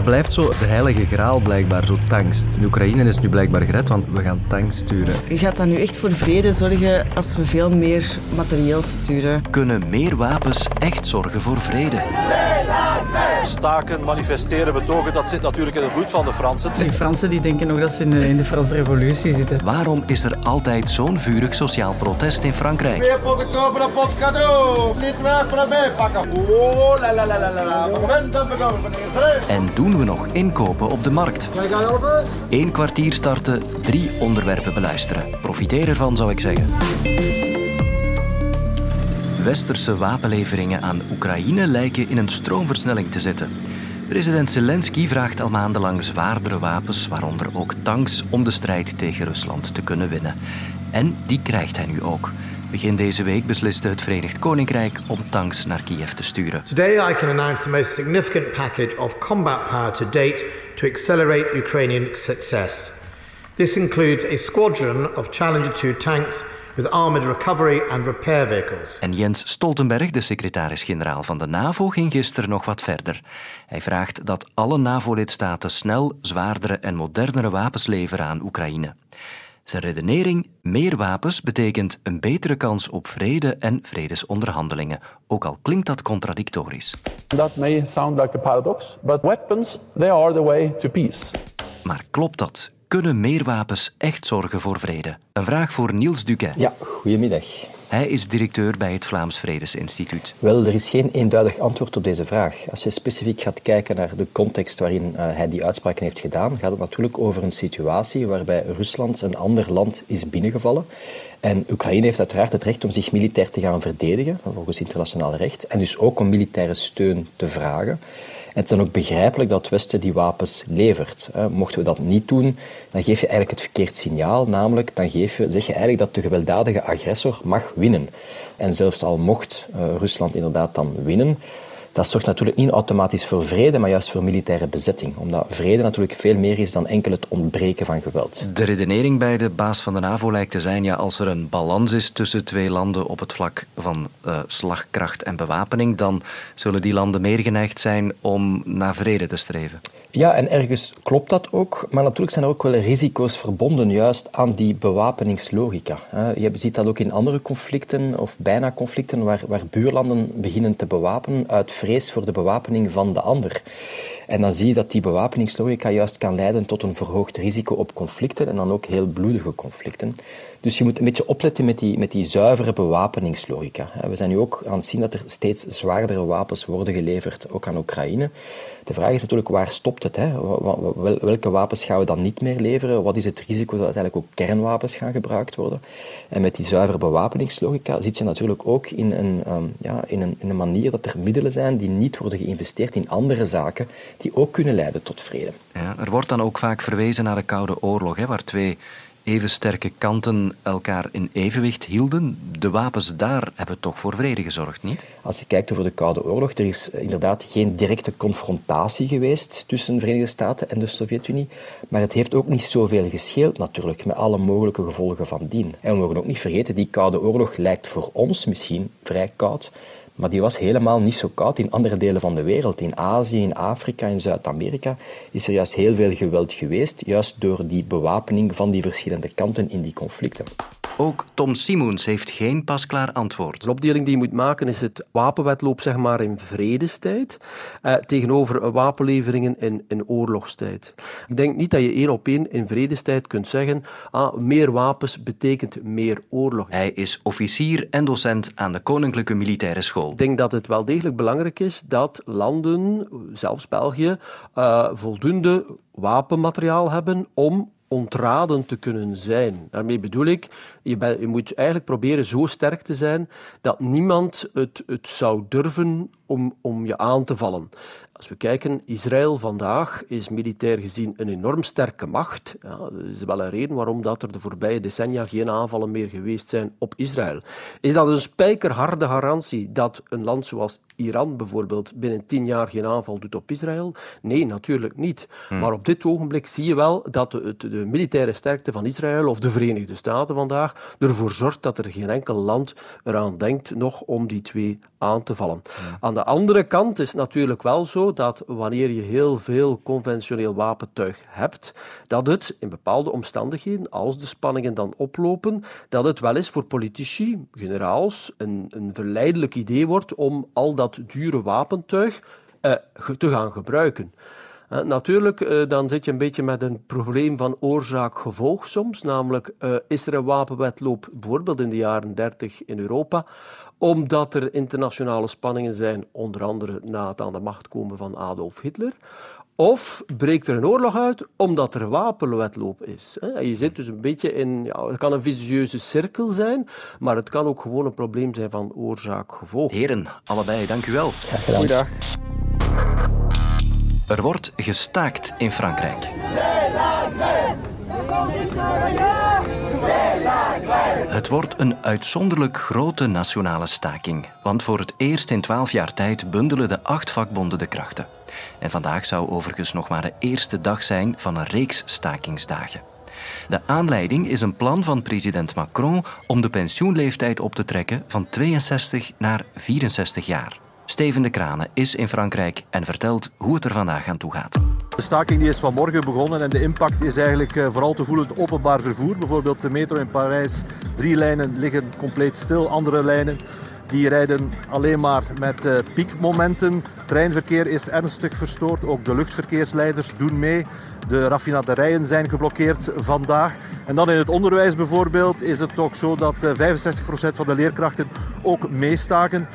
Dat blijft zo de heilige graal blijkbaar, zo tanks. De Oekraïne is nu blijkbaar gered, want we gaan tanks sturen. Gaat dat nu echt voor vrede zorgen als we veel meer materieel sturen? Kunnen meer wapens echt zorgen voor vrede? Staken, manifesteren, betogen, dat zit natuurlijk in het bloed van de Fransen. Die Fransen die denken nog dat ze in de, in de Franse revolutie zitten. Waarom is er altijd zo'n vurig sociaal protest in Frankrijk? Pot cadeau. Niet mij pakken. Oh, la la la la la. Moment dan begonnen van En doen we nog inkopen op de markt? Eén kwartier starten, drie onderwerpen beluisteren. Profiteer ervan, zou ik zeggen. Westerse wapenleveringen aan Oekraïne lijken in een stroomversnelling te zitten. President Zelensky vraagt al maandenlang zwaardere wapens, waaronder ook tanks, om de strijd tegen Rusland te kunnen winnen. En die krijgt hij nu ook. Begin deze week besliste het Verenigd Koninkrijk om tanks naar Kiev te sturen. Today I can announce the most significant package of combat power to date to accelerate Ukrainian success. This includes a squadron of Challenger 2 tanks with armored recovery and repair vehicles. En Jens Stoltenberg, de secretaris-generaal van de NAVO, ging gisteren nog wat verder. Hij vraagt dat alle NAVO-lidstaten snel zwaardere en modernere wapens leveren aan Oekraïne. Zijn redenering: meer wapens betekent een betere kans op vrede en vredesonderhandelingen, ook al klinkt dat contradictorisch. That may sound like a paradox, but weapons they are the way to peace. Maar klopt dat? Kunnen meer wapens echt zorgen voor vrede? Een vraag voor Niels Duquet. Ja, goedemiddag. Hij is directeur bij het Vlaams Vredesinstituut. Wel, er is geen eenduidig antwoord op deze vraag. Als je specifiek gaat kijken naar de context waarin uh, hij die uitspraken heeft gedaan, gaat het natuurlijk over een situatie waarbij Rusland een ander land is binnengevallen. En Oekraïne heeft uiteraard het recht om zich militair te gaan verdedigen, volgens internationaal recht, en dus ook om militaire steun te vragen. En het is dan ook begrijpelijk dat Westen die wapens levert. Mochten we dat niet doen, dan geef je eigenlijk het verkeerd signaal. Namelijk, dan geef je, zeg je eigenlijk dat de gewelddadige agressor mag winnen. En zelfs al mocht uh, Rusland inderdaad dan winnen, dat zorgt natuurlijk niet automatisch voor vrede, maar juist voor militaire bezetting. Omdat vrede natuurlijk veel meer is dan enkel het ontbreken van geweld. De redenering bij de baas van de NAVO lijkt te zijn, ja, als er een balans is tussen twee landen op het vlak van uh, slagkracht en bewapening, dan zullen die landen meer geneigd zijn om naar vrede te streven. Ja, en ergens klopt dat ook. Maar natuurlijk zijn er ook wel risico's verbonden juist aan die bewapeningslogica. Je ziet dat ook in andere conflicten, of bijna conflicten, waar, waar buurlanden beginnen te bewapenen uit voor de bewapening van de ander. En dan zie je dat die bewapeningslogica juist kan leiden tot een verhoogd risico op conflicten en dan ook heel bloedige conflicten. Dus je moet een beetje opletten met die, met die zuivere bewapeningslogica. We zijn nu ook aan het zien dat er steeds zwaardere wapens worden geleverd, ook aan Oekraïne. De vraag is natuurlijk, waar stopt het? Hè? Welke wapens gaan we dan niet meer leveren? Wat is het risico dat uiteindelijk ook kernwapens gaan gebruikt worden? En met die zuivere bewapeningslogica zit je natuurlijk ook in een, um, ja, in, een, in een manier dat er middelen zijn die niet worden geïnvesteerd in andere zaken die ook kunnen leiden tot vrede. Ja, er wordt dan ook vaak verwezen naar de Koude Oorlog, hè, waar twee even sterke kanten elkaar in evenwicht hielden. De wapens daar hebben toch voor vrede gezorgd, niet? Als je kijkt over de Koude Oorlog, er is inderdaad geen directe confrontatie geweest tussen de Verenigde Staten en de Sovjet-Unie. Maar het heeft ook niet zoveel gescheeld natuurlijk, met alle mogelijke gevolgen van dien. En we mogen ook niet vergeten, die Koude Oorlog lijkt voor ons misschien vrij koud, maar die was helemaal niet zo koud in andere delen van de wereld. In Azië, in Afrika, in Zuid-Amerika is er juist heel veel geweld geweest, juist door die bewapening van die verschillende kanten in die conflicten. Ook Tom Simons heeft geen pasklaar antwoord. De opdeling die je moet maken is het wapenwetloop zeg maar, in vredestijd eh, tegenover wapenleveringen in, in oorlogstijd. Ik denk niet dat je één op één in vredestijd kunt zeggen ah, meer wapens betekent meer oorlog. Hij is officier en docent aan de Koninklijke Militaire School. Ik denk dat het wel degelijk belangrijk is dat landen, zelfs België, uh, voldoende wapenmateriaal hebben om ontradend te kunnen zijn. Daarmee bedoel ik, je, je, moet eigenlijk proberen zo sterk te zijn dat niemand het, het zou durven om, om je aan te vallen. Als we kijken, Israël vandaag is militair gezien een enorm sterke macht. Ja, dat is wel een reden waarom dat er de voorbije decennia geen aanvallen meer geweest zijn op Israël. Is dat een spijkerharde garantie dat een land zoals Iran bijvoorbeeld binnen tien jaar geen aanval doet op Israël? Nee, natuurlijk niet. Hmm. Maar op dit ogenblik zie je wel dat de, de, militaire sterkte van Israël of de Verenigde Staten vandaag ervoor zorgt dat er geen enkel land eraan denkt nog om die twee aan te vallen. Hmm. Aan de andere kant is natuurlijk wel zo dat wanneer je heel veel conventioneel wapentuig hebt, dat het in bepaalde omstandigheden, als de spanningen dan oplopen, dat het wel eens voor politici, generaals, een, een verleidelijk idee wordt om al dat dure wapentuig uh, te gaan gebruiken. Uh, natuurlijk, uh, dan zit je een beetje met een probleem van oorzaak-gevolg soms. Namelijk, uh, is er een wapenwetloop, bijvoorbeeld in de jaren 30 in Europa, omdat er internationale spanningen zijn, onder andere na het aan de macht komen van Adolf Hitler. Of breekt er een oorlog uit omdat er wapenwetloop is. Je zit dus een beetje in, ja, het kan een vicieuze cirkel zijn, maar het kan ook gewoon een probleem zijn van oorzaak-gevolg. Heren, allebei, dank u wel. Goeiedag. Er wordt gestaakt in Frankrijk. Het wordt een uitzonderlijk grote nationale staking, want voor het eerst in twaalf jaar tijd bundelen de acht vakbonden de krachten. En vandaag zou overigens nog maar de eerste dag zijn van een reeks stakingsdagen. De aanleiding is een plan van president Macron om de pensioenleeftijd op te trekken van 62 naar 64 jaar. Steven de Kranen is in Frankrijk en vertelt hoe het er vandaag aan toe gaat. De staking die is vanmorgen begonnen en de impact is eigenlijk eh, vooral te voelen het openbaar vervoer. Bijvoorbeeld de metro in Parijs, drie lijnen liggen compleet stil, andere lijnen die rijden alleen maar met uh, piekmomenten. Treinverkeer is ernstig verstoord, ook de luchtverkeersleiders doen mee. De raffinaderijen zijn geblokkeerd vandaag. En dan in het onderwijs bijvoorbeeld is het toch zo dat 65% eh, van de leerkrachten ook meestaken.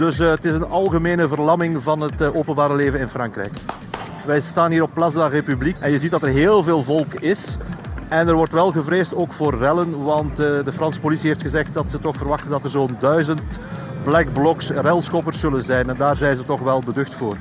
Dus uh, het is een algemene verlamming van het uh, openbare leven in Frankrijk. Wij staan hier op Place de la République en je ziet dat er heel veel volk is. En er wordt wel gevreesd ook voor rellen, want uh, de Franse politie heeft gezegd dat ze toch verwachten dat er zo'n duizend black blocs relschoppers zullen zijn. En daar zijn ze toch wel beducht voor.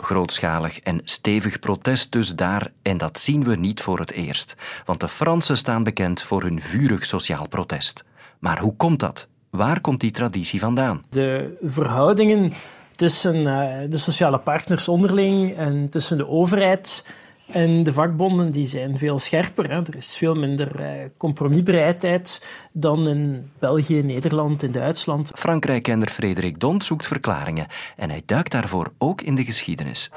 Grootschalig en stevig protest dus daar en dat zien we niet voor het eerst. Want de Fransen staan bekend voor hun vurig sociaal protest. Maar hoe komt dat? Waar komt die traditie vandaan? De verhoudingen tussen uh, de sociale partners onderling en tussen de overheid en de vakbonden die zijn veel scherper. Hè. Er is veel minder uh, compromisbereidheid dan in België, Nederland en Duitsland. Frankrijk-kender Frederik Dont zoekt verklaringen en hij duikt daarvoor ook in de geschiedenis.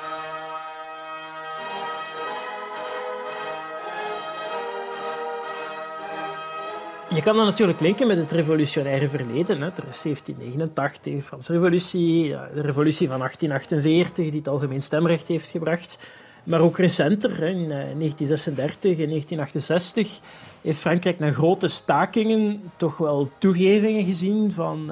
Je kan dat natuurlijk linken met het revolutionaire verleden. Hè. Er is 1789, de Franse revolutie, de revolutie van 1848 die het algemeen stemrecht heeft gebracht. Maar ook recenter, in 1936 en 1968, heeft Frankrijk na grote stakingen toch wel toegevingen gezien van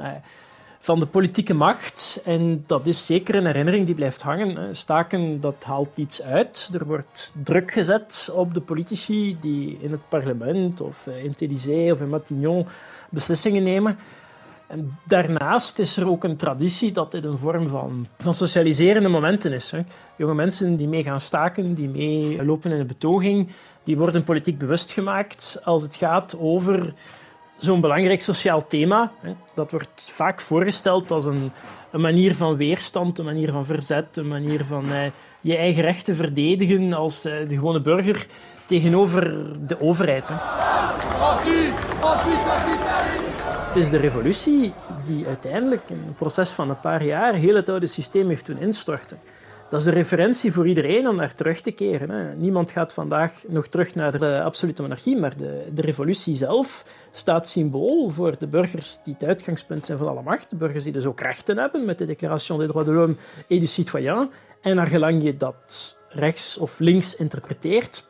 van de politieke macht. En dat is zeker een herinnering die blijft hangen. Staken, dat haalt iets uit. Er wordt druk gezet op de politici die in het parlement of in Élysée of in Matignon beslissingen nemen. En daarnaast is er ook een traditie dat dit een vorm van, van socialiserende momenten is. Hè. Jonge mensen die mee gaan staken, die meelopen in een betoging, die worden politiek bewust gemaakt als het gaat over zo'n belangrijk sociaal thema. Dat wordt vaak voorgesteld als een, een, manier van weerstand, een manier van verzet, een manier van eh, je eigen rechten verdedigen als eh, de gewone burger tegenover de overheid. Het is de revolutie die uiteindelijk in een proces van een paar jaar heel het oude systeem heeft doen instorten. Dat is de referentie voor iedereen om naar terug te keren. Hè. Niemand gaat vandaag nog terug naar de absolute monarchie, maar de, de revolutie zelf staat symbool voor de burgers die het uitgangspunt zijn van alle macht. De burgers die dus ook rechten hebben met de Déclaration des droits de l'homme et du citoyen. En naar gelang je dat rechts of links interpreteert,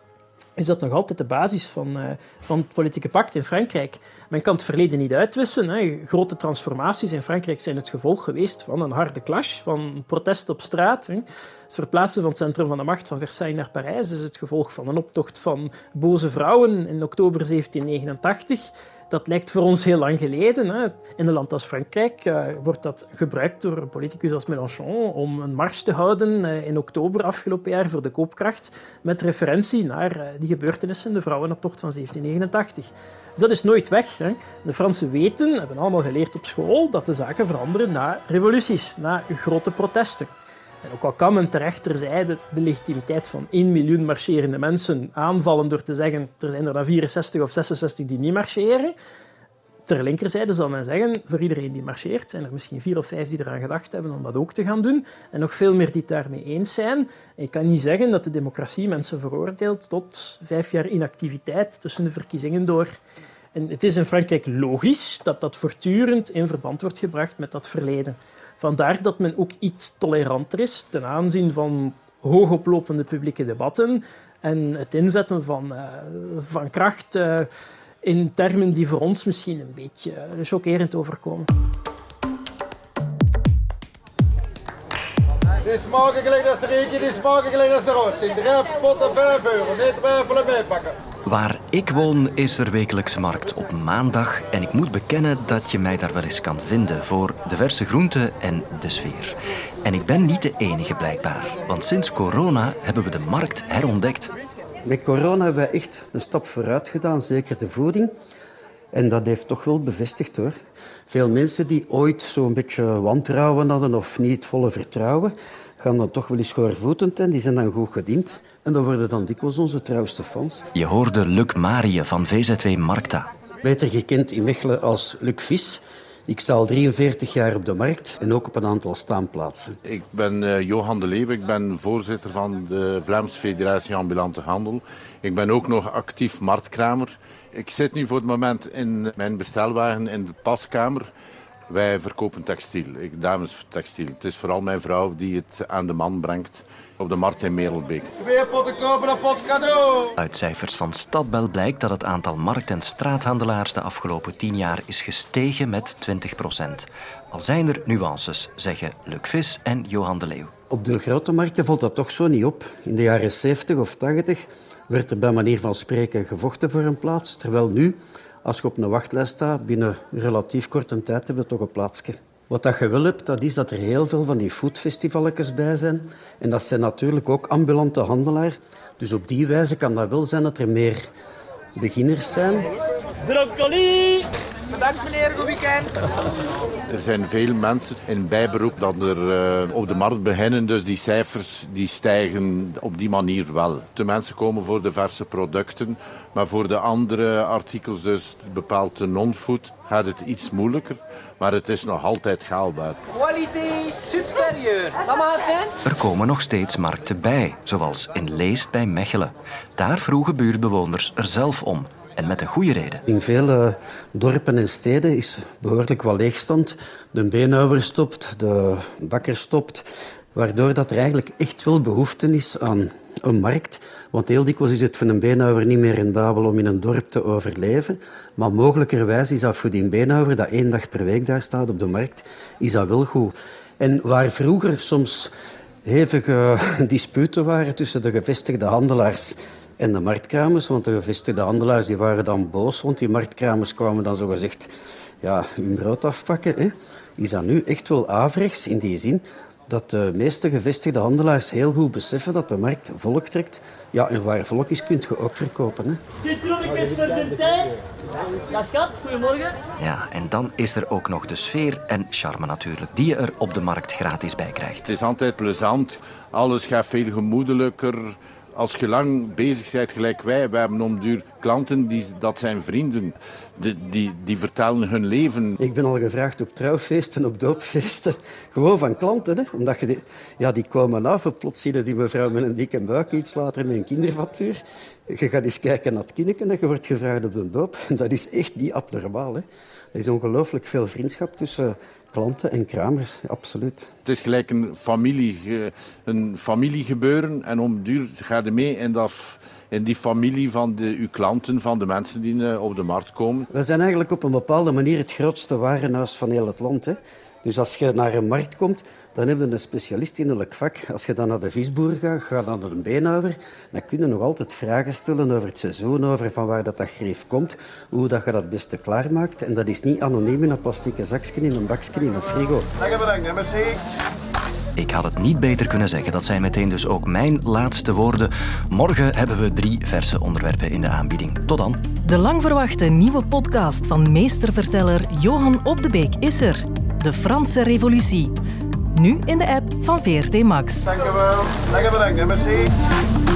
is dat nog altijd de basis van, uh, van het politieke pact in Frankrijk. Men kan het verleden niet uitwissen. Hè. Grote transformaties in Frankrijk zijn het gevolg geweest van een harde clash, van protest op straat. Hè. Het verplaatsen van het centrum van de macht van Versailles naar Parijs is het gevolg van een optocht van boze vrouwen in oktober 1789 dat lijkt voor ons heel lang geleden. Hè. In een land als Frankrijk uh, wordt dat gebruikt door politicus als Mélenchon om een mars te houden uh, in oktober afgelopen jaar voor de koopkracht met referentie naar uh, die gebeurtenissen, de vrouwenoptocht van 1789. Dus dat is nooit weg. Hè. De Fransen weten, hebben allemaal geleerd op school, dat de zaken veranderen na revoluties, na grote protesten. Ook al kan men terecht terzijde de legitimiteit van 1 miljoen marcherende mensen aanvallen door te zeggen er zijn er dan 64 of 66 die niet marcheren, Ter linkerzijde zal men zeggen, voor iedereen die marcheert, zijn er misschien vier of vijf die eraan gedacht hebben om dat ook te gaan doen. En nog veel meer die het daarmee eens zijn. ik kan niet zeggen dat de democratie mensen veroordeelt tot vijf jaar inactiviteit tussen de verkiezingen door. En het is in Frankrijk logisch dat dat voortdurend in verband wordt gebracht met dat verleden. Vandaar dat men ook iets toleranter is ten aanzien van hoogoplopende publieke debatten en het inzetten van, uh, van kracht uh, in termen die voor ons misschien een beetje uh, chockerend overkomen. Het is morgen gelijk als er eentje, het is morgen gelijk als er rood. Zijn drie potten 5 euro, niet twijfelen meepakken. Waar ik woon is er wekelijks markt op maandag en ik moet bekennen dat je mij daar wel eens kan vinden voor de verse groenten en de sfeer. En ik ben niet de enige blijkbaar, want sinds corona hebben we de markt herontdekt. Met corona hebben we echt een stap vooruit gedaan, zeker de voeding. En dat heeft toch wel bevestigd hoor. Veel mensen die ooit zo'n beetje wantrouwen hadden of niet volle vertrouwen, gaan dan toch wel eens schoorvoetend en die zijn dan goed gediend. En dat worden dan dikwijls onze trouwste fans. Je hoorde Luc Marie van VZW Markta. Beter gekend in Mechelen als Luc Vis. Ik sta al 43 jaar op de markt en ook op een aantal staanplaatsen. Ik ben uh, Johan de Leeuw, ik ben voorzitter van de Vlaamse Federatie Ambulante Handel. Ik ben ook nog actief marktkramer. Ik zit nu voor het moment in mijn bestelwagen in de paskamer. Wij verkopen textiel, ik, damestextiel. Het is vooral mijn vrouw die het aan de man brengt op de markt in Merelbeek. Twee potten kopen, een pot cadeau! Uit cijfers van Stadbel blijkt dat het aantal markt- en straathandelaars de afgelopen tien jaar is gestegen met 20 procent. Al zijn er nuances, zeggen Luc Vis en Johan de Leeuw. Op de grote markten valt dat toch zo niet op. In de jaren 70 of 80 werd er bij manier van spreken gevochten voor een plaats, terwijl nu als je op een wachtlijst staat, binnen relatief korte tijd hebben we toch een plaatsje. Wat dat je wil hebt, dat is dat er heel veel van die foodfestivalletjes bij zijn. En dat zijn natuurlijk ook ambulante handelaars. Dus op die wijze kan dat wel zijn dat er meer beginners zijn. Broccoli! Bedankt meneer, goed weekend. Er zijn veel mensen in bijberoep dat er uh, op de markt beginnen, dus die cijfers die stijgen op die manier wel. De mensen komen voor de verse producten, maar voor de andere artikels, dus bepaald non-food, gaat het iets moeilijker. Maar het is nog altijd haalbaar. Kwaliteit superieur. Dat mag het zijn? Er komen nog steeds markten bij, zoals in Leest bij Mechelen. Daar vroegen buurtbewoners er zelf om en met een goede reden. In vele dorpen en steden is behoorlijk wat leegstand. De beenhouwer stopt, de bakker stopt, waardoor dat er eigenlijk echt wel behoefte is aan een markt. Want heel dikwijls is het voor een beenhouwer niet meer rendabel om in een dorp te overleven. Maar mogelijkerwijs is dat voor die beenhouwer dat één dag per week daar staat op de markt, is dat wel goed. En waar vroeger soms hevige disputen waren tussen de gevestigde handelaars en de marktkramers, want de gevestigde handelaars die waren dan boos, want die marktkramers kwamen dan zogezegd ja, hun brood afpakken. Hè. Is dat nu echt wel averechts in die zin dat de meeste gevestigde handelaars heel goed beseffen dat de markt volk trekt. Ja, en waar volk is, kun je ook verkopen. Hè. Citroenekjes voor de tijd. Ja, schat, goedemorgen. Ja, en dan is er ook nog de sfeer en charme natuurlijk, die je er op de markt gratis bij krijgt. Het is altijd plezant. Alles gaat veel gemoedelijker als je lang bezig bent, gelijk wij, we hebben om duur klanten, die, dat zijn vrienden, die, die, die vertellen hun leven. Ik ben al gevraagd op trouwfeesten, op doopfeesten, gewoon van klanten. Hè? Omdat je die, ja, die komen af en plots die mevrouw met een dikke buik iets later met een kinderfactuur. Je gaat eens kijken naar het kindje en je wordt gevraagd op de doop. Dat is echt niet abnormaal. Hè? Er is ongelooflijk veel vriendschap tussen klanten en kramers, absoluut. Het is gelijk een, familie, een familiegebeuren en om duur ga je mee in, dat, in die familie van de, uw klanten, van de mensen die eh, op de markt komen. We zijn eigenlijk op een bepaalde manier het grootste warenhuis van heel het land. Hè. Dus als je naar een markt komt, dan heb je een specialist in elk vak. Als je dan naar de visboer gaat, ga dan naar een beenhouwer, dan kun je nog altijd vragen stellen over het seizoen, over van waar dat, dat grief komt, hoe dat je dat het beste klaarmaakt. En dat is niet anoniem in een plastieke zakje, in een bakje, in een frigo. Lekker bedankt, merci. Ik had het niet beter kunnen zeggen. Dat zijn meteen dus ook mijn laatste woorden. Morgen hebben we drie verse onderwerpen in de aanbieding. Tot dan. De lang verwachte nieuwe podcast van meesterverteller Johan Op de Beek is er. De Franse Revolutie. Nu in de app van VRT Max. Dank u wel. Lekker bedankt, merci.